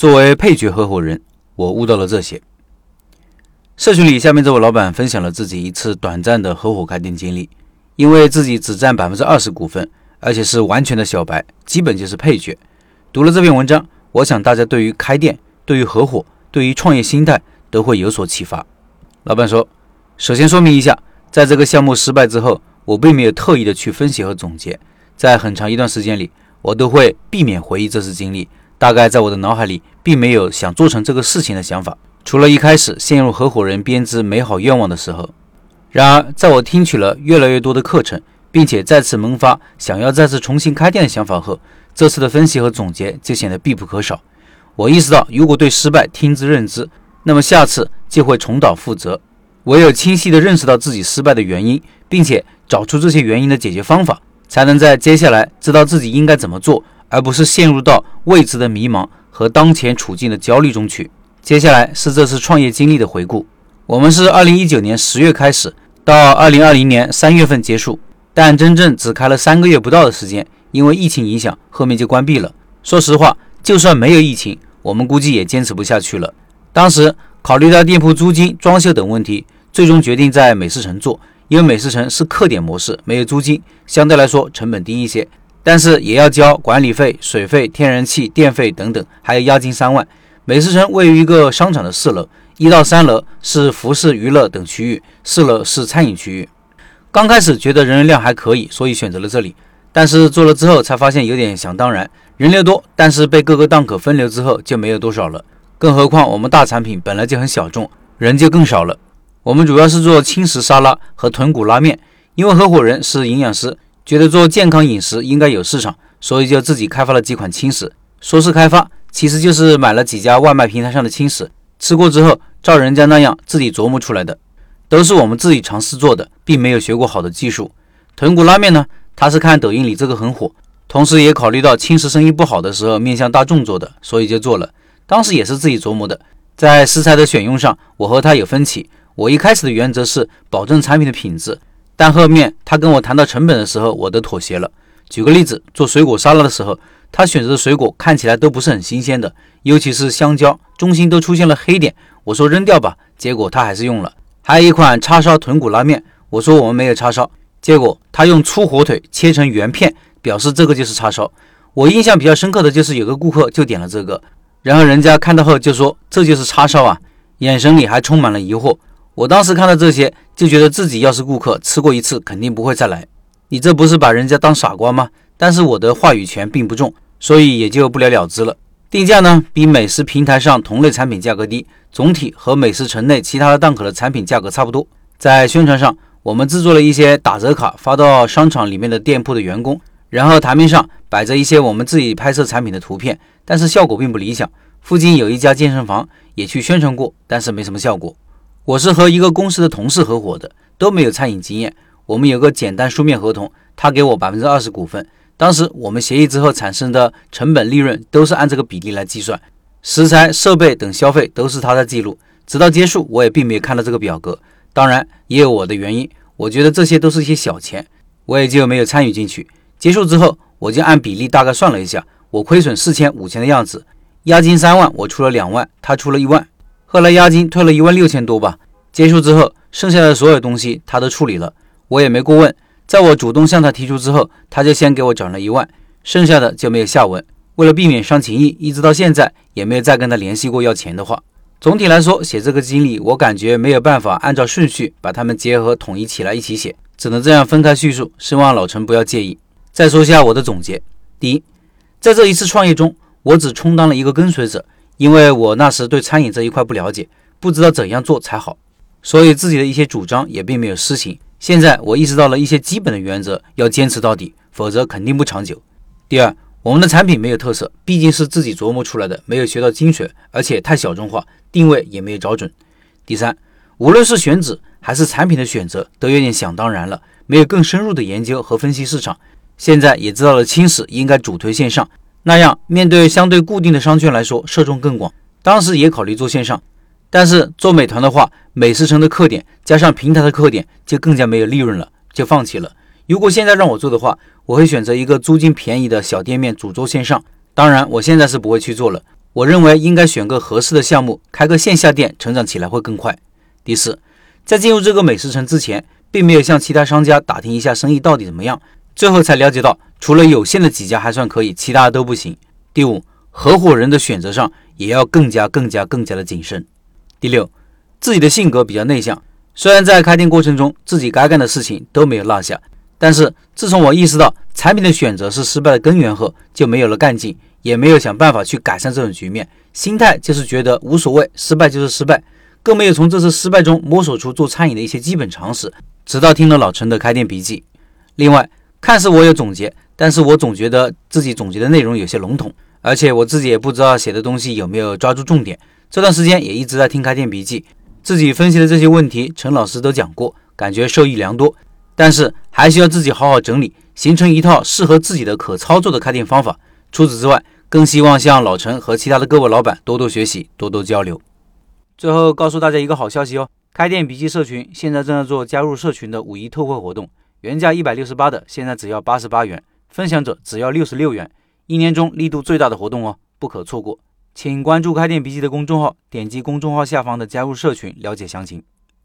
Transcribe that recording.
作为配角合伙人，我悟到了这些。社群里，下面这位老板分享了自己一次短暂的合伙开店经历。因为自己只占百分之二十股份，而且是完全的小白，基本就是配角。读了这篇文章，我想大家对于开店、对于合伙、对于创业心态都会有所启发。老板说：“首先说明一下，在这个项目失败之后，我并没有特意的去分析和总结，在很长一段时间里，我都会避免回忆这次经历。大概在我的脑海里，并没有想做成这个事情的想法，除了一开始陷入合伙人编织美好愿望的时候。”然而，在我听取了越来越多的课程，并且再次萌发想要再次重新开店的想法后，这次的分析和总结就显得必不可少。我意识到，如果对失败听之任之，那么下次就会重蹈覆辙。唯有清晰地认识到自己失败的原因，并且找出这些原因的解决方法，才能在接下来知道自己应该怎么做，而不是陷入到未知的迷茫和当前处境的焦虑中去。接下来是这次创业经历的回顾。我们是二零一九年十月开始，到二零二零年三月份结束，但真正只开了三个月不到的时间，因为疫情影响，后面就关闭了。说实话，就算没有疫情，我们估计也坚持不下去了。当时考虑到店铺租金、装修等问题，最终决定在美食城做，因为美食城是客点模式，没有租金，相对来说成本低一些，但是也要交管理费、水费、天然气、电费等等，还有押金三万。美食城位于一个商场的四楼。一到三楼是服饰、娱乐等区域，四楼是餐饮区域。刚开始觉得人流量还可以，所以选择了这里。但是做了之后才发现有点想当然，人流多，但是被各个档口分流之后就没有多少了。更何况我们大产品本来就很小众，人就更少了。我们主要是做轻食沙拉和豚骨拉面，因为合伙人是营养师，觉得做健康饮食应该有市场，所以就自己开发了几款轻食。说是开发，其实就是买了几家外卖平台上的轻食，吃过之后。照人家那样自己琢磨出来的，都是我们自己尝试做的，并没有学过好的技术。豚骨拉面呢，他是看抖音里这个很火，同时也考虑到轻食生意不好的时候面向大众做的，所以就做了。当时也是自己琢磨的，在食材的选用上，我和他有分歧。我一开始的原则是保证产品的品质，但后面他跟我谈到成本的时候，我都妥协了。举个例子，做水果沙拉的时候，他选择的水果看起来都不是很新鲜的，尤其是香蕉，中心都出现了黑点。我说扔掉吧，结果他还是用了。还有一款叉烧豚骨拉面，我说我们没有叉烧，结果他用粗火腿切成圆片，表示这个就是叉烧。我印象比较深刻的就是有个顾客就点了这个，然后人家看到后就说这就是叉烧啊，眼神里还充满了疑惑。我当时看到这些就觉得自己要是顾客吃过一次肯定不会再来，你这不是把人家当傻瓜吗？但是我的话语权并不重，所以也就不了了之了。定价呢比美食平台上同类产品价格低。总体和美食城内其他的档口的产品价格差不多。在宣传上，我们制作了一些打折卡发到商场里面的店铺的员工，然后台面上摆着一些我们自己拍摄产品的图片，但是效果并不理想。附近有一家健身房也去宣传过，但是没什么效果。我是和一个公司的同事合伙的，都没有餐饮经验。我们有个简单书面合同，他给我百分之二十股份。当时我们协议之后产生的成本利润都是按这个比例来计算。食材、设备等消费都是他在记录，直到结束，我也并没有看到这个表格。当然，也有我的原因，我觉得这些都是一些小钱，我也就没有参与进去。结束之后，我就按比例大概算了一下，我亏损四千、五千的样子。押金三万，我出了两万，他出了一万。后来押金退了一万六千多吧。结束之后，剩下的所有东西他都处理了，我也没过问。在我主动向他提出之后，他就先给我转了一万，剩下的就没有下文。为了避免伤情谊，一直到现在也没有再跟他联系过要钱的话。总体来说，写这个经历，我感觉没有办法按照顺序把它们结合统一起来一起写，只能这样分开叙述。希望老陈不要介意。再说一下我的总结：第一，在这一次创业中，我只充当了一个跟随者，因为我那时对餐饮这一块不了解，不知道怎样做才好，所以自己的一些主张也并没有施行。现在我意识到了一些基本的原则要坚持到底，否则肯定不长久。第二。我们的产品没有特色，毕竟是自己琢磨出来的，没有学到精髓，而且太小众化，定位也没有找准。第三，无论是选址还是产品的选择，都有点想当然了，没有更深入的研究和分析市场。现在也知道了轻食应该主推线上，那样面对相对固定的商圈来说，受众更广。当时也考虑做线上，但是做美团的话，美食城的客点加上平台的客点，就更加没有利润了，就放弃了。如果现在让我做的话，我会选择一个租金便宜的小店面，主做线上。当然，我现在是不会去做了。我认为应该选个合适的项目，开个线下店，成长起来会更快。第四，在进入这个美食城之前，并没有向其他商家打听一下生意到底怎么样，最后才了解到，除了有限的几家还算可以，其他都不行。第五，合伙人的选择上也要更加、更加、更加的谨慎。第六，自己的性格比较内向，虽然在开店过程中自己该干的事情都没有落下。但是自从我意识到产品的选择是失败的根源后，就没有了干劲，也没有想办法去改善这种局面。心态就是觉得无所谓，失败就是失败，更没有从这次失败中摸索出做餐饮的一些基本常识。直到听了老陈的开店笔记。另外，看似我有总结，但是我总觉得自己总结的内容有些笼统，而且我自己也不知道写的东西有没有抓住重点。这段时间也一直在听开店笔记，自己分析的这些问题，陈老师都讲过，感觉受益良多。但是还需要自己好好整理，形成一套适合自己的可操作的开店方法。除此之外，更希望向老陈和其他的各位老板多多学习，多多交流。最后告诉大家一个好消息哦，开店笔记社群现在正在做加入社群的五一特惠活动，原价一百六十八的，现在只要八十八元，分享者只要六十六元，一年中力度最大的活动哦，不可错过。请关注开店笔记的公众号，点击公众号下方的加入社群了解详情。